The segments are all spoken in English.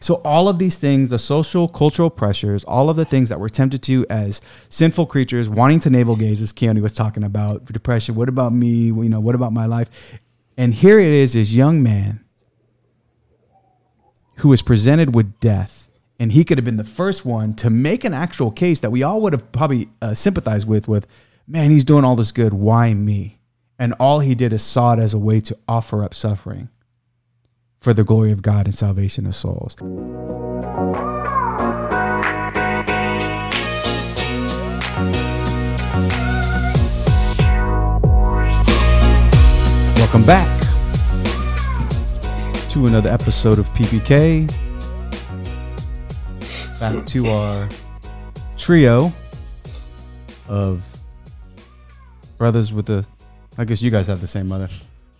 So all of these things, the social, cultural pressures, all of the things that we're tempted to as sinful creatures, wanting to navel gaze, as Keone was talking about, depression. What about me? You know, what about my life? And here it is, this young man who was presented with death, and he could have been the first one to make an actual case that we all would have probably uh, sympathized with. With man, he's doing all this good. Why me? And all he did is saw it as a way to offer up suffering for the glory of God and salvation of souls. Welcome back to another episode of PPK. Back to our trio of brothers with the. I guess you guys have the same mother.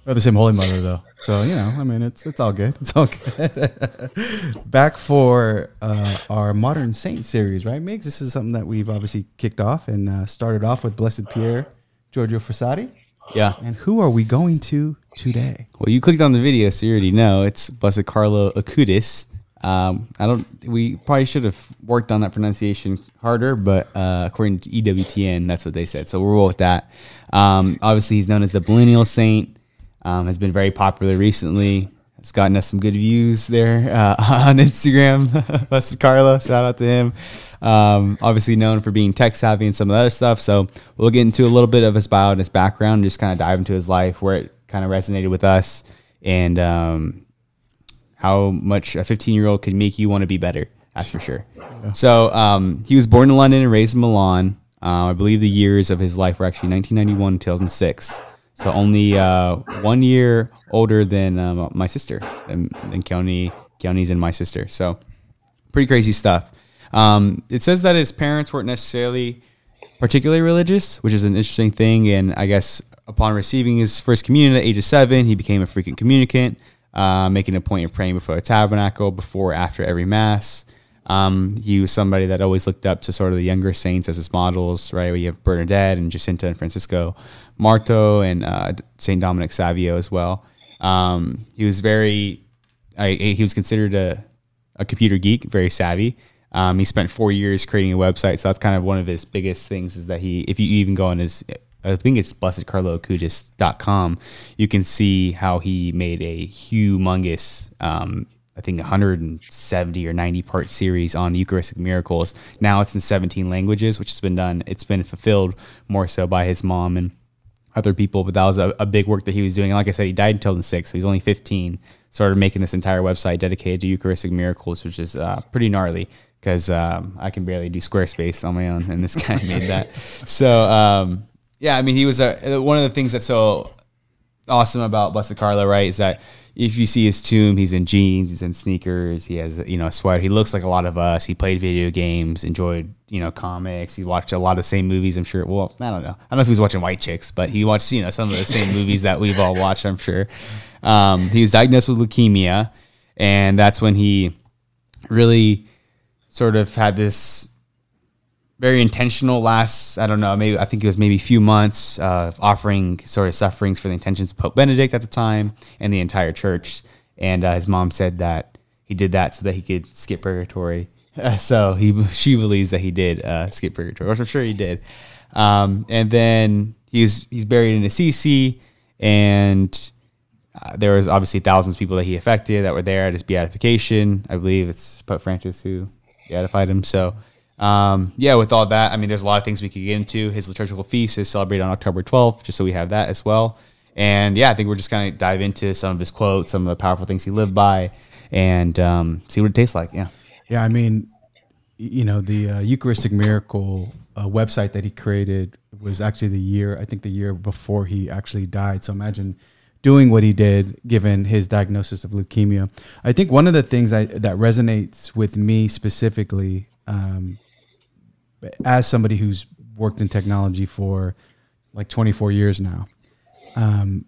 Or the same Holy Mother, though. So you know, I mean, it's it's all good. It's all good. Back for uh, our Modern Saint series, right, Migs? This is something that we've obviously kicked off and uh, started off with Blessed Pier, Giorgio Frassati. Yeah. And who are we going to today? Well, you clicked on the video, so you already know it's Blessed Carlo Acutis. Um, I don't. We probably should have worked on that pronunciation harder, but uh, according to EWTN, that's what they said. So we'll roll with that. Um, obviously, he's known as the millennial saint. Um, has been very popular recently. It's gotten us some good views there uh, on Instagram. Blessed Carlo, shout out to him. Um, obviously known for being tech savvy and some of the other stuff. So we'll get into a little bit of his bio and his background, and just kind of dive into his life, where it kind of resonated with us, and um, how much a 15 year old can make you want to be better. That's for sure. Yeah. So um, he was born in London and raised in Milan. Uh, I believe the years of his life were actually 1991 and 2006. So only uh, one year older than um, my sister, than, than Keone, Keone's and my sister. So pretty crazy stuff. Um, it says that his parents weren't necessarily particularly religious, which is an interesting thing. And I guess upon receiving his first communion at the age of seven, he became a frequent communicant, uh, making a point of praying before the tabernacle, before after every mass. Um, he was somebody that always looked up to sort of the younger saints as his models, right? We have Bernadette and Jacinta and Francisco Marto and uh, Saint Dominic Savio as well. Um, he was very, I, he was considered a, a computer geek, very savvy. Um, he spent four years creating a website, so that's kind of one of his biggest things. Is that he, if you even go on his, I think it's blessedcarloacutis.com, you can see how he made a humongous um, I think 170 or 90 part series on Eucharistic miracles. Now it's in 17 languages, which has been done. It's been fulfilled more so by his mom and other people, but that was a, a big work that he was doing. And like I said, he died in 2006, so he's only 15. Started making this entire website dedicated to Eucharistic miracles, which is uh, pretty gnarly because um, I can barely do Squarespace on my own, and this guy made that. So um, yeah, I mean, he was a, one of the things that's so awesome about Blessed Carlo, right? Is that if you see his tomb, he's in jeans, he's in sneakers, he has you know a sweater. He looks like a lot of us. He played video games, enjoyed you know comics. He watched a lot of the same movies. I'm sure. Well, I don't know. I don't know if he was watching White Chicks, but he watched you know some of the same movies that we've all watched. I'm sure. Um, he was diagnosed with leukemia, and that's when he really sort of had this very intentional last i don't know maybe i think it was maybe a few months of offering sort of sufferings for the intentions of pope benedict at the time and the entire church. And uh, his mom said that he did that so that he could skip purgatory. Uh, so he she believes that he did uh, skip purgatory which i'm sure he did. Um, and then he's he's buried in Assisi and uh, there was obviously thousands of people that he affected that were there at his beatification. I believe it's pope francis who beatified him. So um, yeah, with all that, I mean, there's a lot of things we could get into. His liturgical feast is celebrated on October 12th, just so we have that as well. And yeah, I think we're just going to dive into some of his quotes, some of the powerful things he lived by, and um, see what it tastes like. Yeah. Yeah, I mean, you know, the uh, Eucharistic Miracle uh, website that he created was actually the year, I think the year before he actually died. So imagine doing what he did given his diagnosis of leukemia. I think one of the things I, that resonates with me specifically um, as somebody who's worked in technology for like 24 years now, um,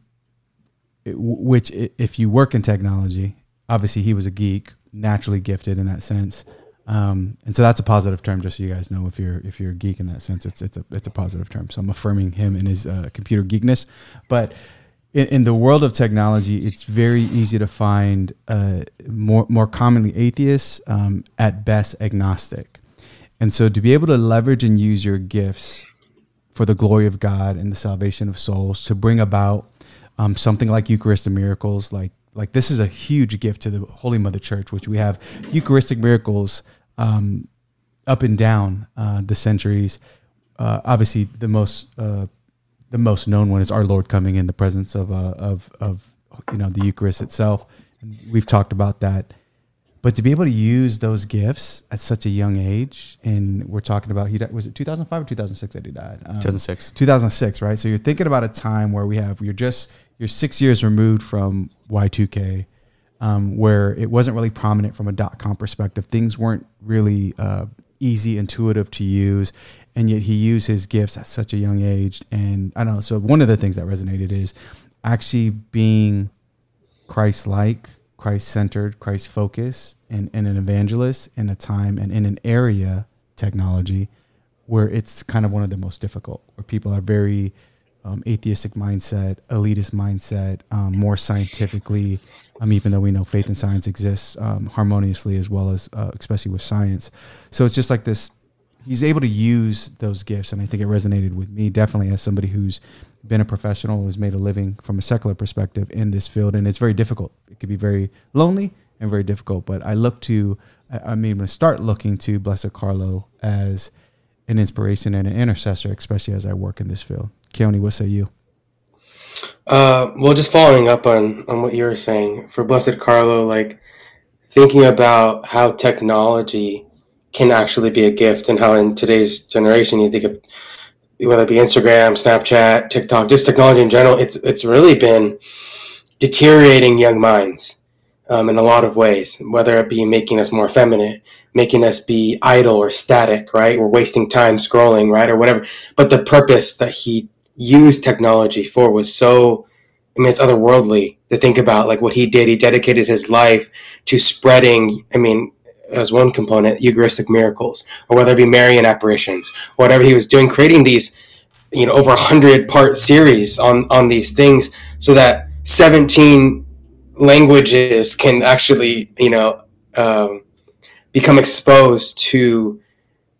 it, which if you work in technology, obviously he was a geek, naturally gifted in that sense. Um, and so that's a positive term, just so you guys know. If you're if you're a geek in that sense, it's it's a it's a positive term. So I'm affirming him in his uh, computer geekness. But in, in the world of technology, it's very easy to find uh, more more commonly atheists, um, at best agnostic, and so to be able to leverage and use your gifts for the glory of God and the salvation of souls to bring about um, something like Eucharistic miracles, like like this is a huge gift to the Holy Mother Church, which we have Eucharistic miracles um, up and down uh, the centuries. Uh, obviously, the most uh, the most known one is our Lord coming in the presence of uh, of of you know the Eucharist itself. And we've talked about that, but to be able to use those gifts at such a young age, and we're talking about he died, was it 2005 or 2006 that he died? Um, 2006. 2006, right? So you're thinking about a time where we have you're just you're six years removed from Y2K. Um, where it wasn't really prominent from a dot com perspective. Things weren't really uh, easy, intuitive to use, and yet he used his gifts at such a young age. And I don't know. So one of the things that resonated is actually being Christ-like, Christ-centered, Christ-focused, and, and an evangelist in a time and in an area technology where it's kind of one of the most difficult, where people are very um, atheistic mindset, elitist mindset, um, more scientifically. Um, even though we know faith and science exists um, harmoniously as well as, uh, especially with science. So it's just like this. He's able to use those gifts, and I think it resonated with me definitely as somebody who's been a professional, who's made a living from a secular perspective in this field, and it's very difficult. It can be very lonely and very difficult. But I look to, I mean, I'm going to start looking to Blessed Carlo as an inspiration and an intercessor, especially as I work in this field. Keone, what say you? Uh, well, just following up on, on what you were saying for Blessed Carlo, like thinking about how technology can actually be a gift and how in today's generation you think of whether it be Instagram, Snapchat, TikTok, just technology in general, it's it's really been deteriorating young minds um, in a lot of ways, whether it be making us more effeminate, making us be idle or static, right? We're wasting time scrolling, right? Or whatever. But the purpose that he used technology for was so I mean, it's otherworldly to think about like what he did. He dedicated his life to spreading, I mean, as one component, Eucharistic miracles, or whether it be Marian apparitions, whatever he was doing, creating these, you know, over a hundred part series on, on these things so that 17 languages can actually, you know, um, become exposed to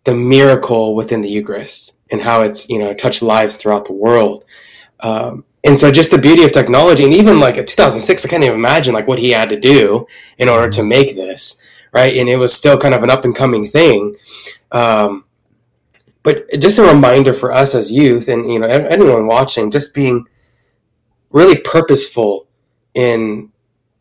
the miracle within the Eucharist and how it's you know touched lives throughout the world. Um, and so just the beauty of technology and even like in 2006 i can't even imagine like what he had to do in order to make this right and it was still kind of an up and coming thing um, but just a reminder for us as youth and you know anyone watching just being really purposeful in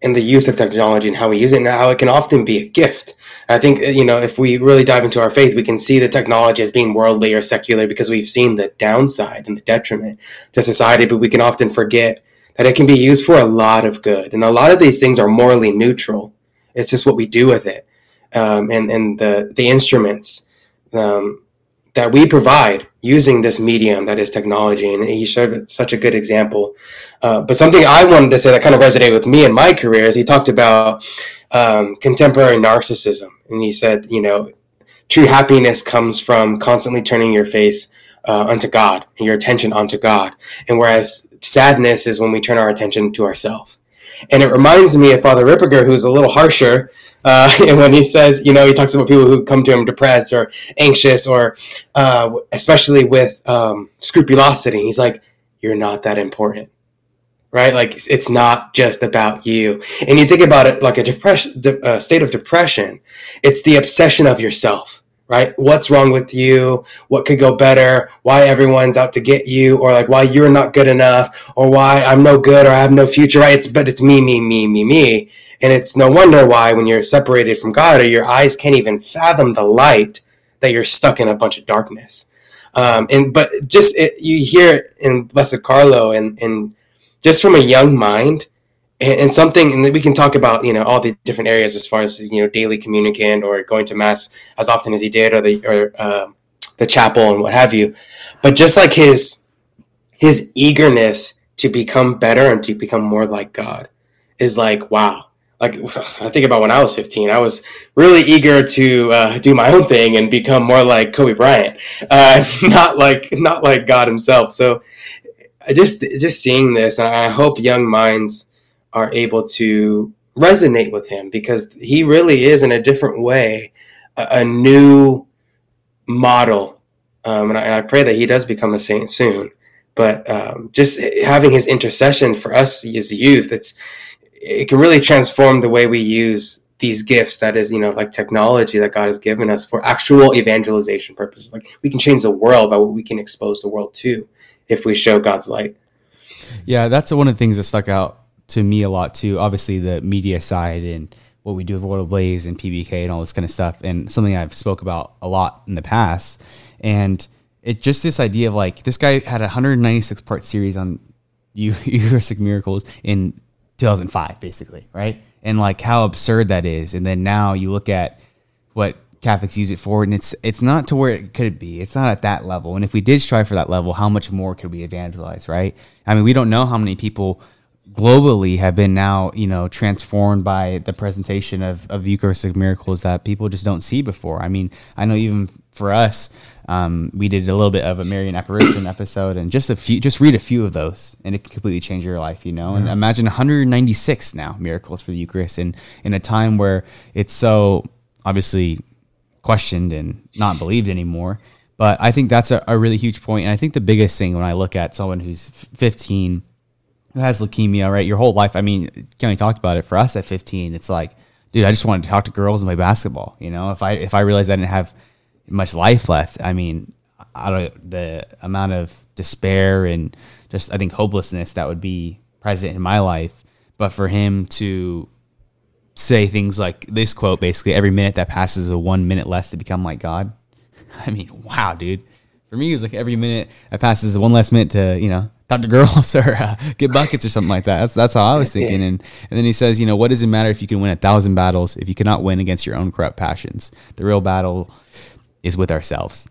in the use of technology and how we use it and how it can often be a gift. I think, you know, if we really dive into our faith, we can see the technology as being worldly or secular because we've seen the downside and the detriment to society, but we can often forget that it can be used for a lot of good. And a lot of these things are morally neutral. It's just what we do with it. Um, and, and the, the instruments, um, that we provide using this medium that is technology. And he showed such a good example. Uh, but something I wanted to say that kind of resonated with me in my career is he talked about um, contemporary narcissism. And he said, you know, true happiness comes from constantly turning your face uh, unto God and your attention onto God. And whereas sadness is when we turn our attention to ourselves. And it reminds me of Father Ripperger, who's a little harsher uh, and when he says, you know, he talks about people who come to him depressed or anxious or uh, especially with um, scrupulosity. He's like, you're not that important. Right? Like, it's not just about you. And you think about it like a depression, de- uh, state of depression, it's the obsession of yourself right? What's wrong with you? What could go better? Why everyone's out to get you, or like why you're not good enough, or why I'm no good or I have no future, right? It's but it's me, me, me, me, me. And it's no wonder why when you're separated from God or your eyes can't even fathom the light that you're stuck in a bunch of darkness. Um, and but just it, you hear it in Blessed Carlo and and just from a young mind and, and something and we can talk about you know all the different areas as far as you know daily communicant or going to mass as often as he did or the or uh, the chapel and what have you but just like his his eagerness to become better and to become more like god is like wow like I think about when I was 15, I was really eager to uh, do my own thing and become more like Kobe Bryant, uh, not like not like God Himself. So just just seeing this, and I hope young minds are able to resonate with him because he really is in a different way a, a new model. Um, and, I, and, I, pray that he does become a saint soon. But um, just having his intercession for us as youth it's it can really transform the way we use these gifts. That is you know like technology that god has given us for actual evangelization purposes. Like we can change the world by what we can expose the world to if we show god's light yeah that's one of the things that stuck out to me a lot too. Obviously, the media side and what we do with World of Blaze and PBK and all this kind of stuff, and something I've spoke about a lot in the past. And it just this idea of like this guy had a 196 part series on Eucharistic miracles in 2005, basically, right? And like how absurd that is. And then now you look at what Catholics use it for, and it's it's not to where it could be. It's not at that level. And if we did strive for that level, how much more could we evangelize, right? I mean, we don't know how many people globally have been now you know transformed by the presentation of, of eucharistic miracles that people just don't see before i mean i know even for us um, we did a little bit of a marian apparition episode and just a few just read a few of those and it can completely change your life you know and imagine 196 now miracles for the eucharist in in a time where it's so obviously questioned and not believed anymore but i think that's a, a really huge point. and i think the biggest thing when i look at someone who's 15 who has leukemia, right? Your whole life. I mean, Kelly talked about it. For us at 15, it's like, dude, I just wanted to talk to girls and play basketball. You know, if I if I realized I didn't have much life left, I mean, out of the amount of despair and just I think hopelessness that would be present in my life. But for him to say things like this quote, basically, every minute that passes is a one minute less to become like God. I mean, wow, dude. For me, it's like every minute that passes is one less minute to, you know, talk to girls or uh, get buckets or something like that. That's that's how I was thinking. And and then he says, you know, what does it matter if you can win a thousand battles if you cannot win against your own corrupt passions? The real battle is with ourselves.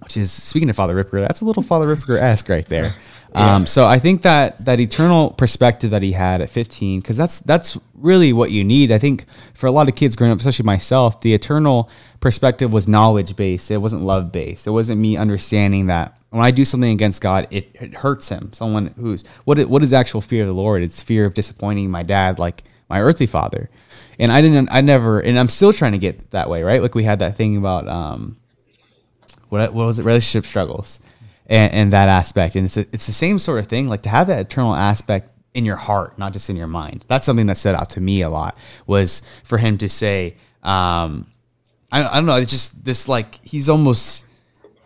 Which is speaking of Father Ripper, that's a little Father Ripper esque right there. Yeah. Um, so I think that that eternal perspective that he had at 15, because that's that's really what you need. I think for a lot of kids growing up, especially myself, the eternal perspective was knowledge based. It wasn't love based. It wasn't me understanding that when I do something against God, it, it hurts him. Someone who's what what is actual fear of the Lord? It's fear of disappointing my dad, like my earthly father. And I didn't, I never, and I'm still trying to get that way, right? Like we had that thing about um, what what was it, relationship struggles, and, and that aspect, and it's a, it's the same sort of thing. Like to have that eternal aspect in your heart, not just in your mind. That's something that stood out to me a lot. Was for him to say, um, I, I don't know, it's just this like he's almost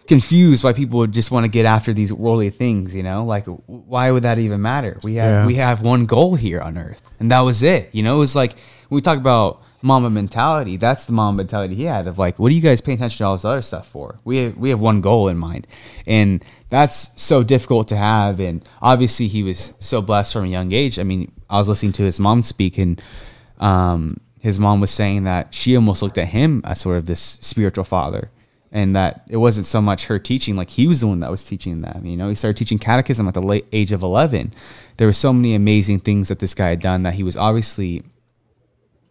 confused why people would just want to get after these worldly things, you know? Like why would that even matter? We have yeah. we have one goal here on earth. And that was it. You know, it was like when we talk about mama mentality, that's the mama mentality he had of like, what are you guys paying attention to all this other stuff for? We have we have one goal in mind. And that's so difficult to have. And obviously he was so blessed from a young age. I mean, I was listening to his mom speak and um his mom was saying that she almost looked at him as sort of this spiritual father and that it wasn't so much her teaching like he was the one that was teaching them you know he started teaching catechism at the late age of 11 there were so many amazing things that this guy had done that he was obviously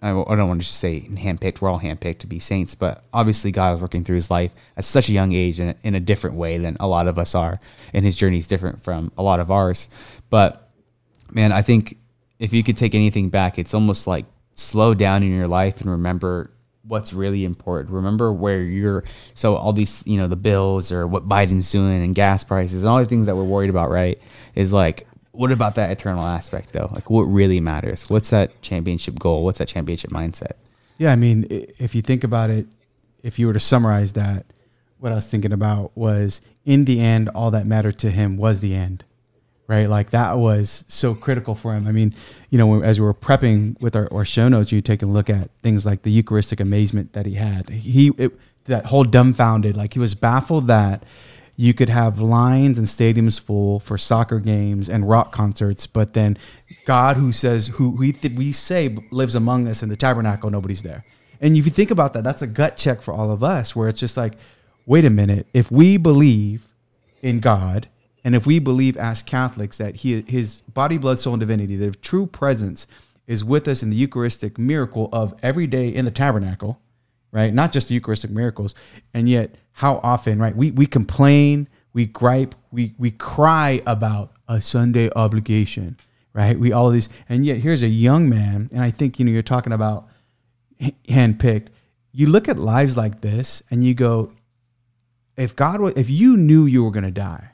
I don't want to just say handpicked. We're all handpicked to be saints, but obviously God was working through his life at such a young age and in a different way than a lot of us are, and his journey is different from a lot of ours. But man, I think if you could take anything back, it's almost like slow down in your life and remember what's really important. Remember where you're. So all these, you know, the bills or what Biden's doing and gas prices and all the things that we're worried about, right? Is like, what about that eternal aspect though? Like, what really matters? What's that championship goal? What's that championship mindset? Yeah, I mean, if you think about it, if you were to summarize that, what I was thinking about was in the end, all that mattered to him was the end right? Like that was so critical for him. I mean, you know, as we were prepping with our, our show notes, you take a look at things like the Eucharistic amazement that he had. He it, that whole dumbfounded, like he was baffled that you could have lines and stadiums full for soccer games and rock concerts, but then God, who says who we th- we say lives among us in the tabernacle, nobody's there. And if you think about that, that's a gut check for all of us, where it's just like, wait a minute, if we believe in God and if we believe as Catholics that he, his body, blood, soul, and divinity, the true presence is with us in the Eucharistic miracle of every day in the tabernacle, right? Not just the Eucharistic miracles. And yet, how often, right? We, we complain, we gripe, we, we cry about a Sunday obligation, right? We all of these, and yet here's a young man, and I think you know you're talking about handpicked. You look at lives like this, and you go, if God, if you knew you were going to die,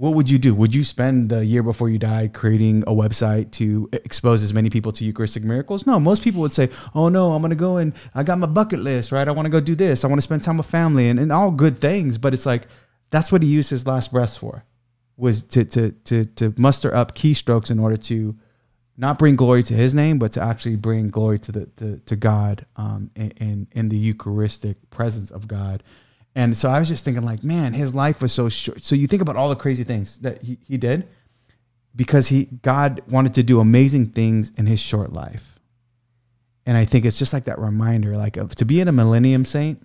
what would you do? Would you spend the year before you die creating a website to expose as many people to Eucharistic miracles? No, most people would say, "Oh no, I'm going to go and I got my bucket list, right? I want to go do this. I want to spend time with family and, and all good things." But it's like that's what he used his last breaths for, was to to to to muster up keystrokes in order to not bring glory to his name, but to actually bring glory to the to, to God um, in in the Eucharistic presence of God. And so I was just thinking, like, man, his life was so short. So you think about all the crazy things that he, he did because he God wanted to do amazing things in his short life. And I think it's just like that reminder, like of to be in a millennium saint,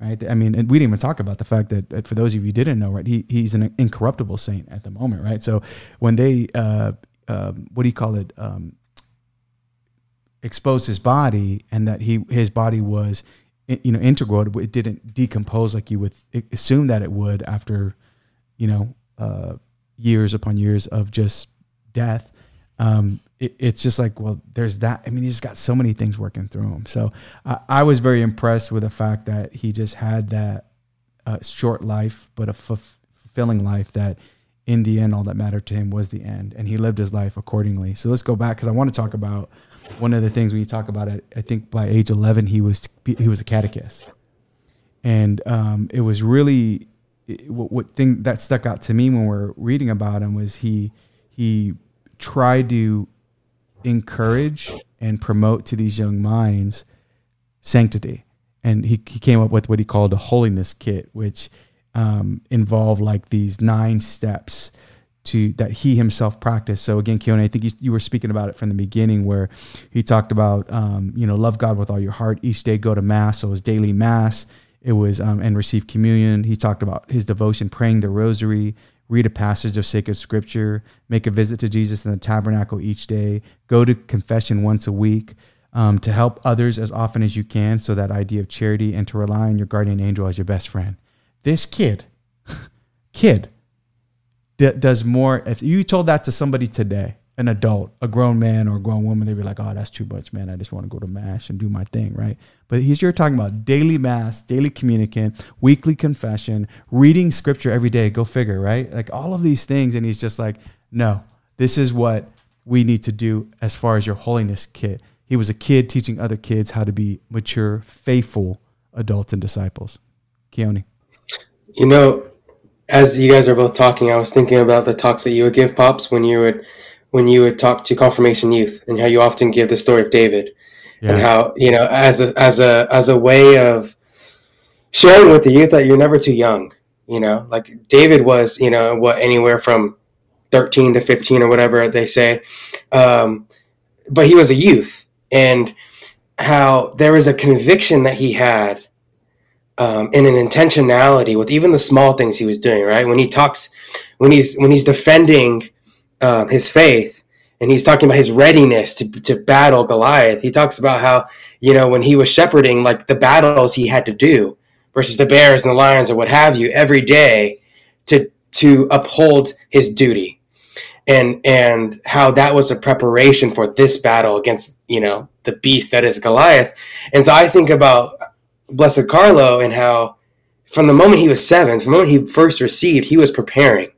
right? I mean, we didn't even talk about the fact that, that for those of you who didn't know, right, he, he's an incorruptible saint at the moment, right? So when they, uh, uh, what do you call it, um, exposed his body, and that he his body was you know integral it didn't decompose like you would assume that it would after you know uh, years upon years of just death. Um, it, it's just like well there's that i mean he's got so many things working through him. So uh, i was very impressed with the fact that he just had that uh, short life but a fulfilling life that in the end all that mattered to him was the end and he lived his life accordingly. So let's go back because i want to talk about one of the things when you talk about it, I think by age 11 he was he was a catechist, and um, it was really what, what thing that stuck out to me when we're reading about him was he he tried to encourage and promote to these young minds sanctity, and he he came up with what he called a holiness kit, which um, involved like these nine steps to that he himself practiced. So again, Keone, I think you, you, were speaking about it from the beginning, where he talked about um, you know love God with all your heart. Each day go to mass, so it was daily mass. It was um, and receive communion. He talked about his devotion, praying the rosary, read a passage of sacred scripture, make a visit to Jesus in the tabernacle each day, go to confession once a week. Um, to help others as often as you can, so that idea of charity, and to rely on your guardian angel as your best friend. This kid, kid, d- does more. If you told that to somebody today, an adult, a grown man or a grown woman, they'd be like, "Oh, that's too much, man. I just want to go to mass and do my thing, right?" But he's you're talking about daily mass, daily communicant, weekly confession, reading scripture every day. Go figure, right? Like all of these things, and he's just like, "No, this is what we need to do as far as your holiness kit." He was a kid teaching other kids how to be mature, faithful adults and disciples. Keone. You know, as you guys are both talking, I was thinking about the talks that you would give, pops, when you would when you would talk to confirmation youth, and how you often give the story of David, yeah. and how you know as a as a as a way of sharing with the youth that you're never too young. You know, like David was, you know, what anywhere from thirteen to fifteen or whatever they say, um, but he was a youth, and how there was a conviction that he had um, an intentionality with even the small things he was doing. Right when he talks, when he's when he's defending um, his faith, and he's talking about his readiness to to battle Goliath. He talks about how you know when he was shepherding, like the battles he had to do versus the bears and the lions or what have you every day to to uphold his duty and and how that was a preparation for this battle against you know the beast that is Goliath. And so I think about Blessed Carlo and how from the moment he was seven, from the moment he first received, he was preparing.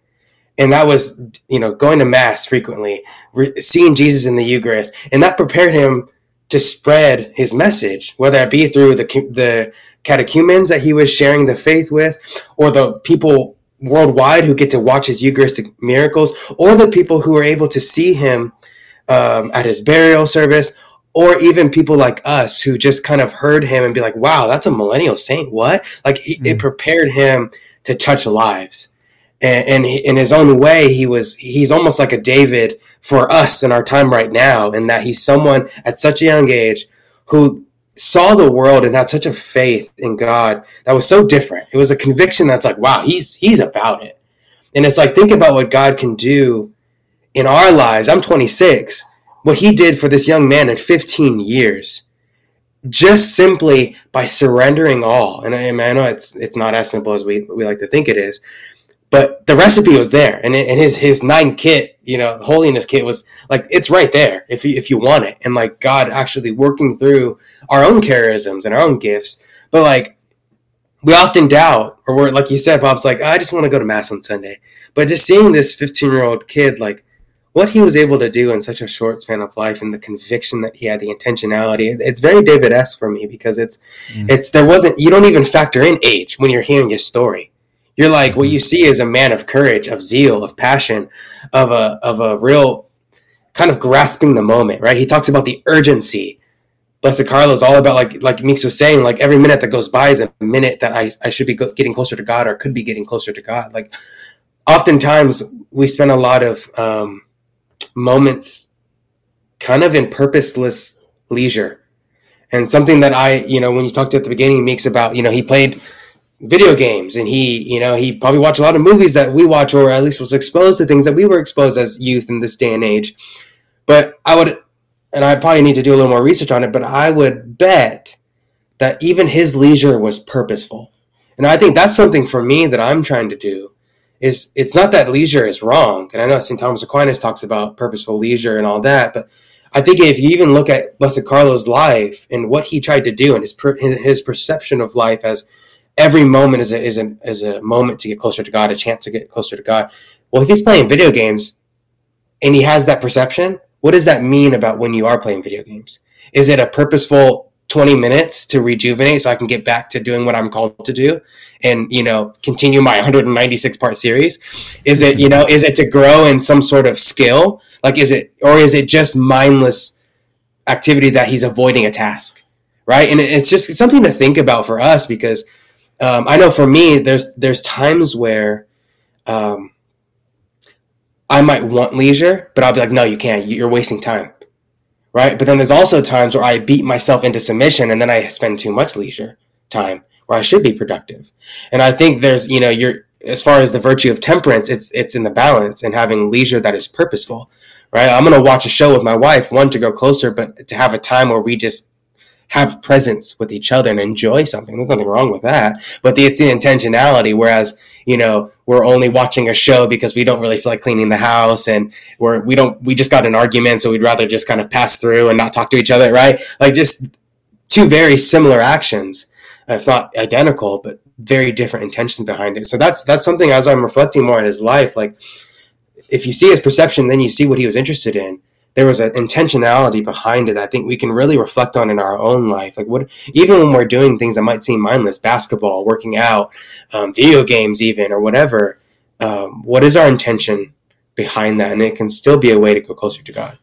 And that was, you know, going to mass frequently, re- seeing Jesus in the Eucharist, and that prepared him to spread his message, whether it be through the the catechumens that he was sharing the faith with, or the people worldwide who get to watch his Eucharistic miracles, or the people who are able to see him um, at his burial service, or even people like us who just kind of heard him and be like, wow, that's a millennial saint. What? Like he, mm. it prepared him to touch lives. And, and he, in his own way, he was, he's almost like a David for us in our time right now, in that he's someone at such a young age who saw the world and had such a faith in God that was so different. It was a conviction that's like, wow, he's, he's about it. And it's like, think about what God can do in our lives. I'm 26 what he did for this young man in 15 years just simply by surrendering all. And I, I know it's it's not as simple as we, we like to think it is but the recipe was there, and, it, and his his nine kit, you know, holiness kit was like it's right there if you if you want it, and like God actually working through our own charisms and our own gifts, but like we often doubt, or we're like you said, Bob's like I just want to go to mass on Sunday, but just seeing this fifteen year old kid like what he was able to do in such a short span of life and the conviction that he had the intentionality it's very david-esque for me because it's mm. it's there wasn't you don't even factor in age when you're hearing his story you're like what you see is a man of courage, of zeal, of passion, of a of a real kind of grasping the moment, right? He talks about the urgency. Blessed Carlo is all about like like Meeks was saying, like every minute that goes by is a minute that I, I should be getting closer to God or could be getting closer to God. Like oftentimes we spend a lot of um, moments kind of in purposeless leisure. And something that I, you know, when you talked at the beginning, Meeks about, you know, he played video games and he you know he probably watched a lot of movies that we watch or at least was exposed to things that we were exposed as youth in this day and age but i would and i probably need to do a little more research on it but i would bet that even his leisure was purposeful and i think that's something for me that i'm trying to do is it's not that leisure is wrong and i know st thomas aquinas talks about purposeful leisure and all that but I think if you even look at Blessed Carlo's life and what he tried to do and his his perception of life as every moment is a, is a is a moment to get closer to God, a chance to get closer to God. Well, if he's playing video games and he has that perception, what does that mean about when you are playing video games? Is it a purposeful 20 minutes to rejuvenate so I can get back to doing what I'm called to do and, you know, continue my 196 part series? Is it, you know, is it to grow in some sort of skill? Like, is it, or is it just mindless activity that he's avoiding a task? Right. And it's just something to think about for us because um, I know for me, there's there's times where um, I might want leisure, but I'll be like, no, you can't. You're wasting time, right? But then there's also times where I beat myself into submission, and then I spend too much leisure time where I should be productive. And I think there's, you know, you're as far as the virtue of temperance, it's it's in the balance and having leisure that is purposeful, right? I'm gonna watch a show with my wife, one to go closer, but to have a time where we just have presence with each other and enjoy something. There's nothing wrong with that. But the, it's the intentionality. Whereas, you know, we're only watching a show because we don't really feel like cleaning the house and we're, we don't, we just got an argument. So we'd rather just kind of pass through and not talk to each other. Right. Like just two very similar actions, if not identical, but very different intentions behind it. So that's, that's something as I'm reflecting more on his life, like if you see his perception, then you see what he was interested in there was an intentionality behind it. I think we can really reflect on in our own life. Like what, even when we're doing things that might seem mindless, basketball, working out, um, video games, even or whatever. Um, what is our intention behind that? And it can still be a way to go closer to God.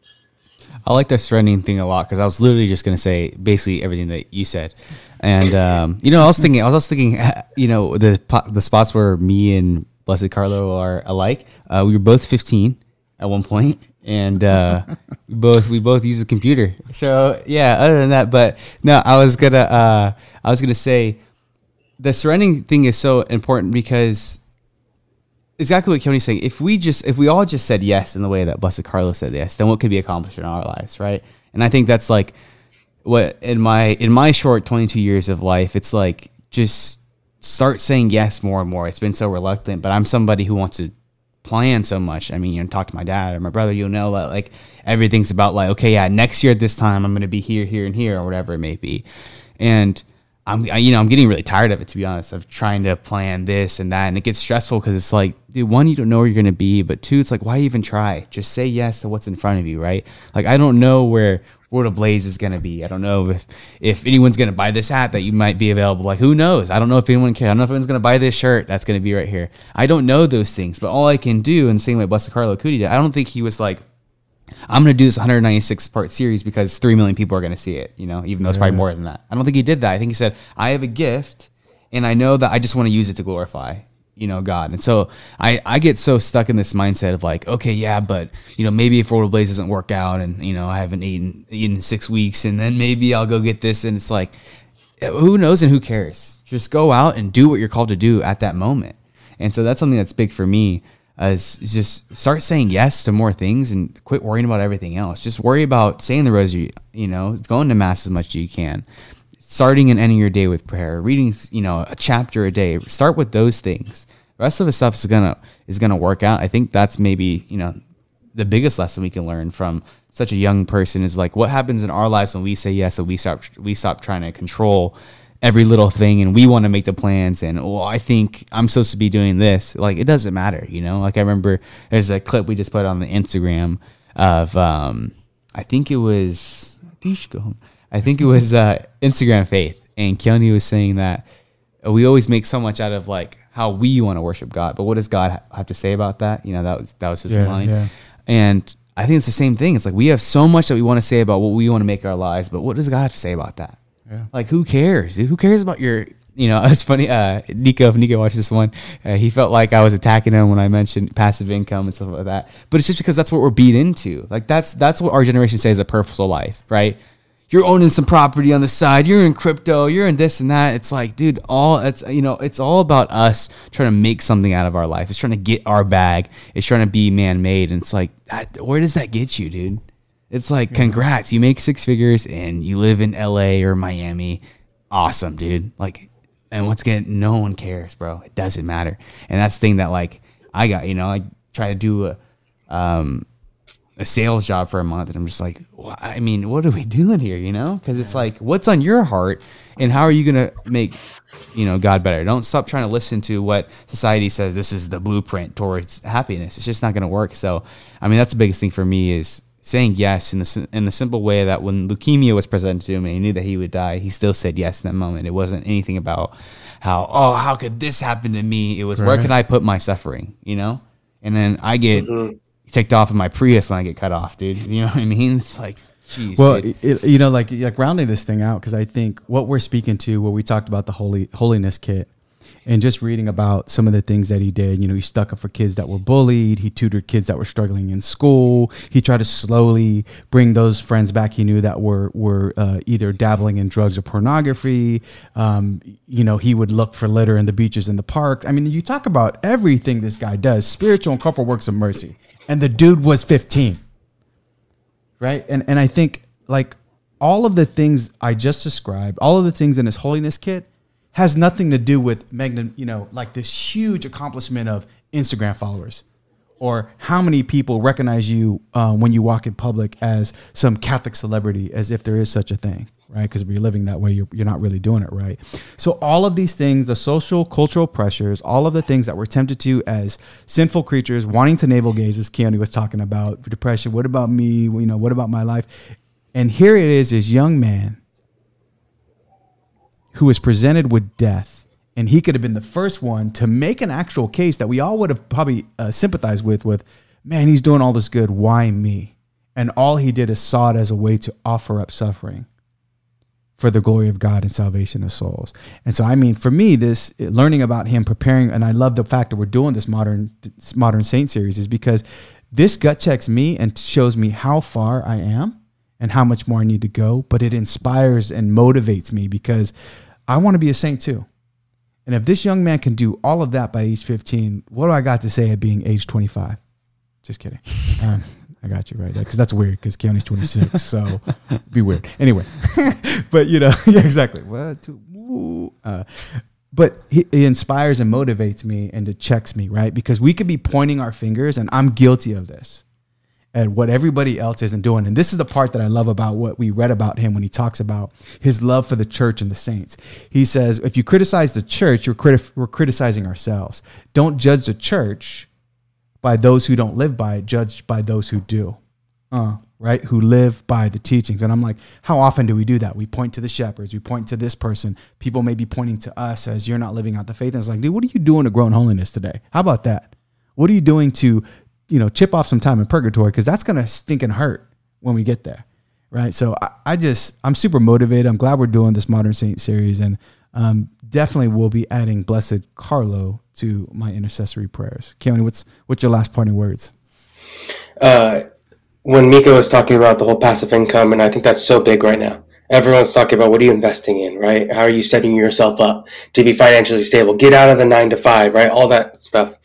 I like the surrendering thing a lot because I was literally just going to say basically everything that you said, and um, you know I was thinking I was also thinking you know the the spots where me and Blessed Carlo are alike. Uh, we were both 15 at one point, and uh, we both we both use a computer. So yeah, other than that, but no, I was gonna uh, I was gonna say the surrendering thing is so important because exactly what Tony's saying. If we just if we all just said yes in the way that Blessed Carlos said yes, then what could be accomplished in our lives, right? And I think that's like what in my in my short 22 years of life, it's like just start saying yes more and more. It's been so reluctant, but I'm somebody who wants to plan so much. I mean, you know, talk to my dad or my brother, you'll know that like everything's about like, okay, yeah, next year at this time I'm to be here, here, and here, or whatever it may be. And I'm, I, you know, I'm getting really tired of it to be honest, of trying to plan this and that, and it gets stressful because it's like, dude, one, you don't know where you're going to be, but two, it's like, why even try? Just say yes to what's in front of you, right? Like, I don't know where World of Blaze is going to be. I don't know if, if anyone's going to buy this hat that you might be available. Like, who knows? I don't know if anyone cares. I don't know if anyone's going to buy this shirt that's going to be right here. I don't know those things, but all I can do, and same way Blessed Carlo Acutis did, I don't think he was like, I'm going to do this 196 part series because 3 million people are going to see it, you know, even though it's probably more than that. I don't think he did that. I think he said, I have a gift and I know that I just want to use it to glorify you know God. And so I I get so stuck in this mindset of like, okay, yeah, but you know maybe if Roller Blaze doesn't work out and you know I haven't eaten eaten six weeks and then maybe I'll go get this and it's like eh, who knows and who cares? Just go out and do what you're called to do at that moment. And so that's something that's big for me Uh, is just start saying yes to more things and quit worrying about everything else. Just worry about saying the rosary, you know, going to mass as much as you can starting and ending your day with prayer, reading, you know, a chapter a day. Start with those things The rest of the stuff is gonna is gonna work out. I think that's maybe you know the biggest lesson we can learn from such a young person is like what happens in our lives when we say yes and we stop we stop trying to control every little thing and we want to make the plans and well I think I'm supposed to be doing this like it doesn't matter you know like I remember there's a clip we just put on the Instagram of um I think it was I think you should go home I think it was uh Instagram faith and Keone was saying that we always make so much out of like how we want to worship God but what does God have to say about that you know that was that was his Yeah, line yeah. and I think it's the same thing. It's like we have so much that we want to say about what we want to make our lives, but what does God have to say about that? Yeah. Like, who cares? Who cares about your, you know, it's funny. Uh, Nico, if Nico watched this one, uh, he felt like I was attacking him when I mentioned passive income and stuff like that. But it's just because that's what we're beat into. Like, that's that's what our generation says a purposeful life, right? You're owning some property on the side. You're in crypto. You're in this and that. It's like, dude, all it's you know, it's all about us trying to make something out of our life. It's trying to get our bag. It's trying to be man made. And it's like, that, where does that get you, dude? It's like, congrats, you make six figures and you live in LA or Miami. Awesome, dude. Like, and once again, no one cares, bro. It doesn't matter. And that's the thing that like I got, you know, I try to do a um a sales job for a month and I'm just like, well, I mean, what are we doing here, you know? Cuz it's like what's on your heart and how are you going to make, you know, God better? Don't stop trying to listen to what society says this is the blueprint towards happiness. It's just not going to work. So, I mean, that's the biggest thing for me is saying yes in the in the simple way that when leukemia was presented to him and he knew that he would die, he still said yes in that moment. It wasn't anything about how oh how could this happen to me? It was where can I put my suffering? You know, and then I get mm-hmm. ticked off in my Prius when I get cut off, dude. You know what I mean? It's like, jeez. Well, it, you know, like like rounding this thing out because I think what we're speaking to, what we talked about the holy holiness kit, and just reading about some of the things that he did. You know, he stuck up for kids that were bullied. He tutored kids that were struggling in school. He tried to slowly bring those friends back he knew that were were uh, either dabbling in drugs or pornography. Um, you know, he would look for litter in the beaches and the park. I mean, you talk about everything this guy does, spiritual and corporal works of mercy, and the dude was fifteen right and and i think like all of the things i just described all of the things in his holiness kit has nothing to do with magna you know like this huge accomplishment of instagram followers or how many people recognize you uh, when you walk in public as some catholic celebrity as if there is such a thing right? Because if you're living that way you're, you're not really doing it right. So all of these things the social cultural pressures all of the things that we're tempted to as sinful creatures wanting to navel gaze as keone was talking about depression what about me? You know what about my life? And here it is this young man who was presented with death and he could have been the first one to make an actual case that we all would have probably uh, sympathized with with man he's doing all this good. Why me? And all he did is saw it as a way to offer up suffering for the glory of God and salvation of souls. And so, I mean, for me, this learning about him, preparing, and I love the fact that we're doing this modern modern saint series is because this gut checks me and shows me how far I am and how much more I need to go. But it inspires and motivates me because I want to be a saint too. And if this young man can do all of that by age 15, what do I got to say at being age 25? Just kidding. Um, I got you right because that's weird because Keone's 26, so be weird. Anyway, but you know, yeah, exactly. What? Uh, but he, he inspires and motivates me and it checks me right because we could be pointing our fingers and I'm guilty of this at what everybody else isn't doing. And this is the part that I love about what we read about him when he talks about his love for the church and the saints. He says, if you criticize the church, you're criti- we're criticizing ourselves. Don't judge the church by those who don't live by it, judge by those who do. Uh, right? Who live by the teachings. And I'm like, how often do we do that? We point to the shepherds, we point to this person. People may be pointing to us as you're not living out the faith. And it's like, dude, what are you doing to grow in holiness today? How about that? What are you doing to, you know, chip off some time in purgatory? Because that's gonna stink and hurt when we get there. Right. So I, I just I'm super motivated. I'm glad we're doing this modern saint series and um, definitely will be adding blessed Carlo to my intercessory prayers. Keone, what's what's your last parting words? uh, when Mika was talking about the whole passive income, and I think that's so big right now. Everyone's talking about what are you investing in, right? How are you setting yourself up to be financially stable? Get out of the nine to five, right? All that stuff.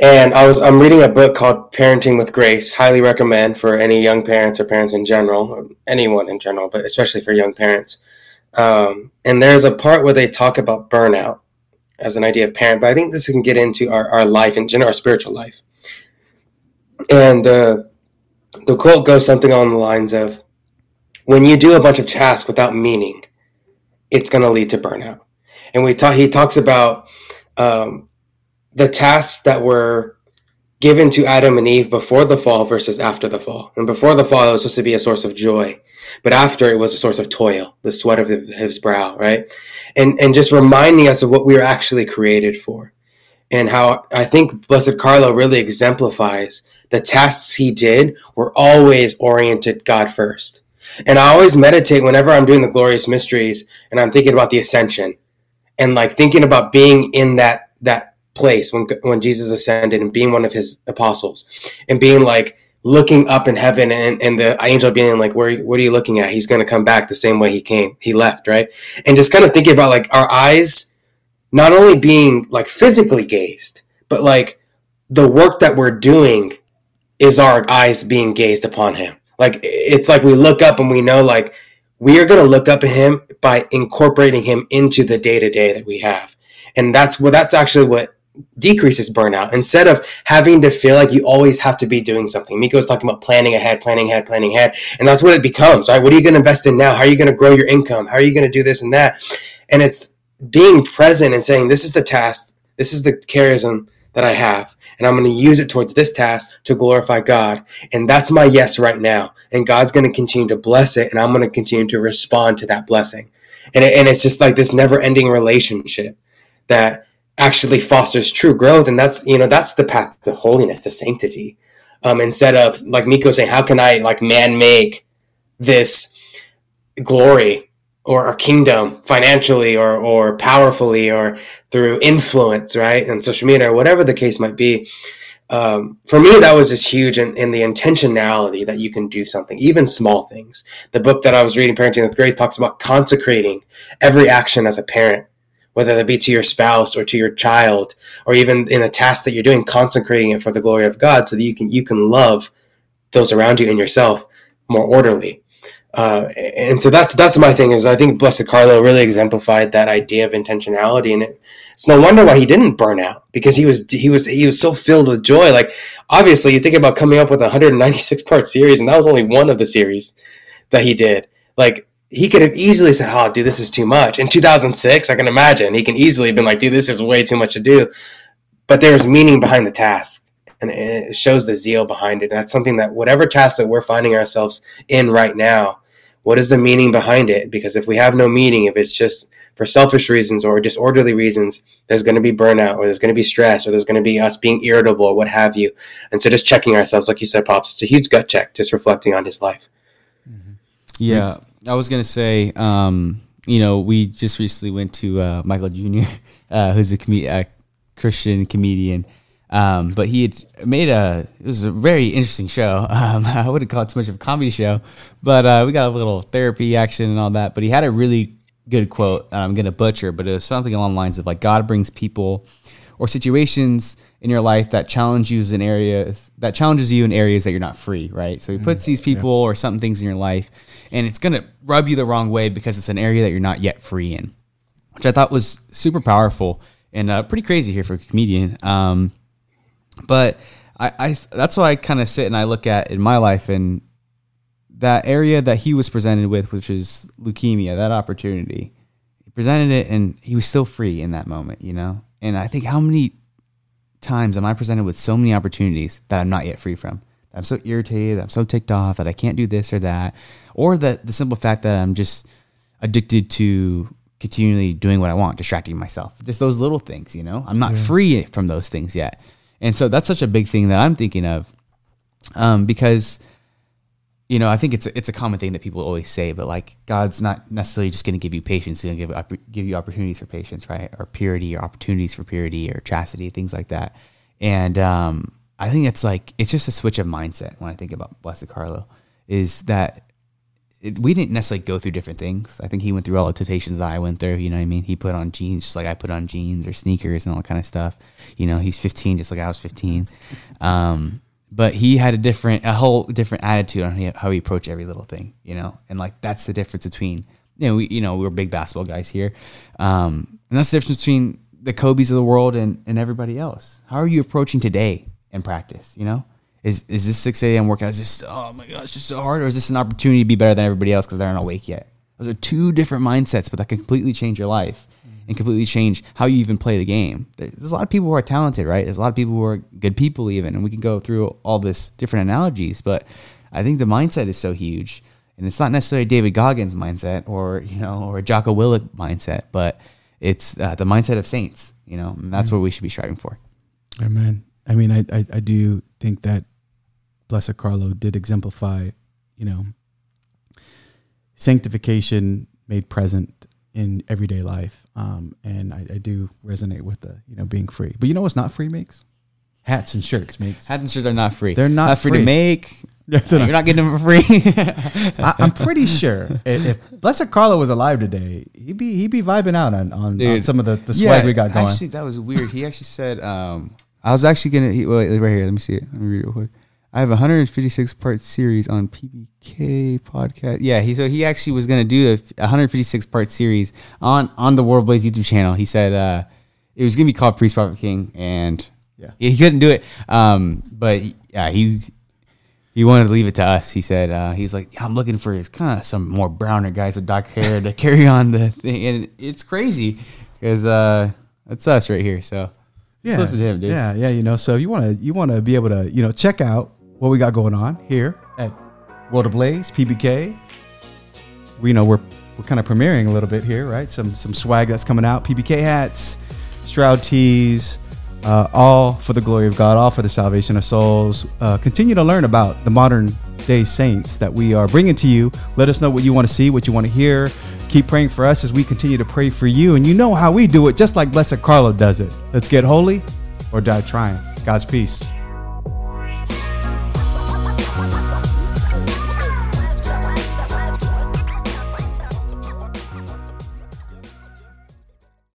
And I was I'm reading a book called Parenting with Grace. Highly recommend for any young parents or parents in general, anyone in general, but especially for young parents. Um, and there's a part where they talk about burnout, as an idea of parent, but I think this can get into our, our life and general our spiritual life. And the the quote goes something along the lines of, "When you do a bunch of tasks without meaning, it's going to lead to burnout." And we talk. He talks about um, the tasks that were given to Adam and Eve before the fall versus after the fall. And before the fall, it was supposed to be a source of joy, but after it was a source of toil, the sweat of his brow, right? And and just reminding us of what we were actually created for, and how I think Blessed Carlo really exemplifies the tasks he did were always oriented God first. And I always meditate whenever I'm doing the glorious mysteries and I'm thinking about the ascension and like thinking about being in that that place when when Jesus ascended and being one of his apostles and being like looking up in heaven and, and the angel being like where what are you looking at? He's going to come back the same way he came he left right? And just kind of thinking about like our eyes not only being like physically gazed but like the work that we're doing is our eyes being gazed upon him. Like it's like we look up and we know like we are going to look up at him by incorporating him into the day to day that we have. And that's what that's actually what decreases burnout instead of having to feel like you always have to be doing something. Miko was talking about planning ahead, planning ahead, planning ahead, and that's what it becomes. Right? What are you going to invest in now? How are you going to grow your income? How are you going to do this and that? And it's being present and saying, "This is the task. This is the charism that I have, and I'm going to use it towards this task to glorify God. And that's my yes right now. And God's going to continue to bless it, and I'm going to continue to respond to that blessing. And it, and it's just like this never-ending relationship that." Actually fosters true growth and that's you know that's the path to holiness to sanctity. Um, instead of like miko saying how can i like man make this glory or, or kingdom financially or or powerfully or through influence right and social media or whatever the case might be? Um, for me that was just huge in, in the intentionality that you can do something even small things. The book that i was reading parenting with grace talks about consecrating every action as a parent whether that be to your spouse or to your child, or even in a task that you're doing, consecrating it for the glory of God, so that you can you can love those around you and yourself more orderly. Uh, and so that's that's my thing is I think Blessed Carlo really exemplified that idea of intentionality, and it, it's no wonder why he didn't burn out because he was he was he was so filled with joy. Like obviously, you think about coming up with a 196 part series, and that was only one of the series that he did. Like he could have easily said, "Oh, dude, this is too much." In 2006, I can imagine he can easily have been like, "Dude, this is way too much to do." But there's meaning behind the task, and it shows the zeal behind it. And that's something that whatever task that we're finding ourselves in right now, what is the meaning behind it? Because if we have no meaning, if it's just for selfish reasons or disorderly reasons, there's going to be burnout, or there's going to be stress, or there's going to be us being irritable, or what have you. And so, just checking ourselves, like you said, pops, it's a huge gut check. Just reflecting on his life. Yeah. I was gonna say, um, you know, we just recently went to uh, Michael Jr., uh, who's a, com- a Christian comedian. Um, but he had made a it was a very interesting show. Um, I wouldn't call it too much of a comedy show, but uh, we got a little therapy action and all that. But he had a really good quote. I'm gonna butcher, but it was something along the lines of like God brings people or situations in your life that challenge you in areas that challenges you in areas that you're not free, right? So he puts mm, these people yeah. or some things in your life and it's going to rub you the wrong way because it's an area that you're not yet free in, which I thought was super powerful and uh, pretty crazy here for a comedian. Um, but I, I that's what I kind of sit and I look at in my life and that area that he was presented with, which is leukemia, that opportunity. He presented it and he was still free in that moment, you know? And I think how many times am I presented with so many opportunities that I'm not yet free from? I'm so irritated, I'm so ticked off that I can't do this or that, or the the simple fact that I'm just addicted to continually doing what I want, distracting myself. Just those little things, you know. I'm not yeah. free from those things yet, and so that's such a big thing that I'm thinking of, um, because you know I think it's a, it's a common thing that people always say, but like God's not necessarily just going to give you patience; He's going to give give you opportunities for patience, right, or purity, or opportunities for purity, or chastity, things like that, and um, I think it's like it's just a switch of mindset when I think about Blessed Carlo, is that it, we didn't necessarily go through different things. I think he went through all the temptations that I went through. You know what I mean? He put on jeans just like I put on jeans or sneakers and all that kind of stuff. You know, he's 15 just like I was 15. Um, but he had a different, a whole different attitude on how he approached every little thing. You know, and like that's the difference between you know we you know we are big basketball guys here, um, and that's the difference between the Kobe's of the world and, and everybody else. How are you approaching today in practice? You know, is is this 6 a.m. workout just oh my gosh, it's just so hard, or is this an opportunity to be better than everybody else because they're not awake yet? Those are two different mindsets, but that can completely change your life and completely change how you even play the game. There's a lot of people who are talented, right? There's a lot of people who are good people, even, and we can go through all this different analogies. But I think the mindset is so huge, and it's not necessarily David Goggins' mindset or you know or Jocko Willink mindset, but it's uh, the mindset of saints. You know, and that's what we should be striving for. Amen. I mean, I, I, I do think that Blessed Carlo did exemplify, you know, sanctification made present in everyday life. Um, and I, I do resonate with the, you know, being free. But you know what's not free makes? Hats and shirts makes. Hats and shirts are not free. They're not free, free. to make. They're You're not- not getting them for free. I, I'm pretty sure if, if Blessed Carlo was alive today, he'd be he'd be vibing out on, on, on some of the, the swag we got going. Actually, that was weird. He actually said, um, I was actually gonna he, wait, right here. Let me see it. Let me read it real quick. I have a 156 part series on PBK podcast. Yeah, he so he actually was gonna do a 156 part series on on the World Blaze YouTube channel. He said uh, it was gonna be called Priest Prophet King, and Yeah. he couldn't do it. Um, but yeah, he he wanted to leave it to us. He said uh, he's like I'm looking for kind of some more browner guys with dark hair to carry on the thing, and it's crazy because uh, it's us right here. So yeah, listen to him, dude. Yeah, yeah. You know, so you want to you want to be able to you know check out what we got going on here at World of Blaze PBK. We you know we're we're kind of premiering a little bit here, right? Some some swag that's coming out. PBK hats, Stroud tees, uh, all for the glory of God, all for the salvation of souls. Uh, continue to learn about the modern day saints that we are bringing to you. Let us know what you want to see, what you want to hear. Keep praying for us as we continue to pray for you. And you know how we do it, just like Blessed Carlo does it. Let's get holy or die trying. God's peace.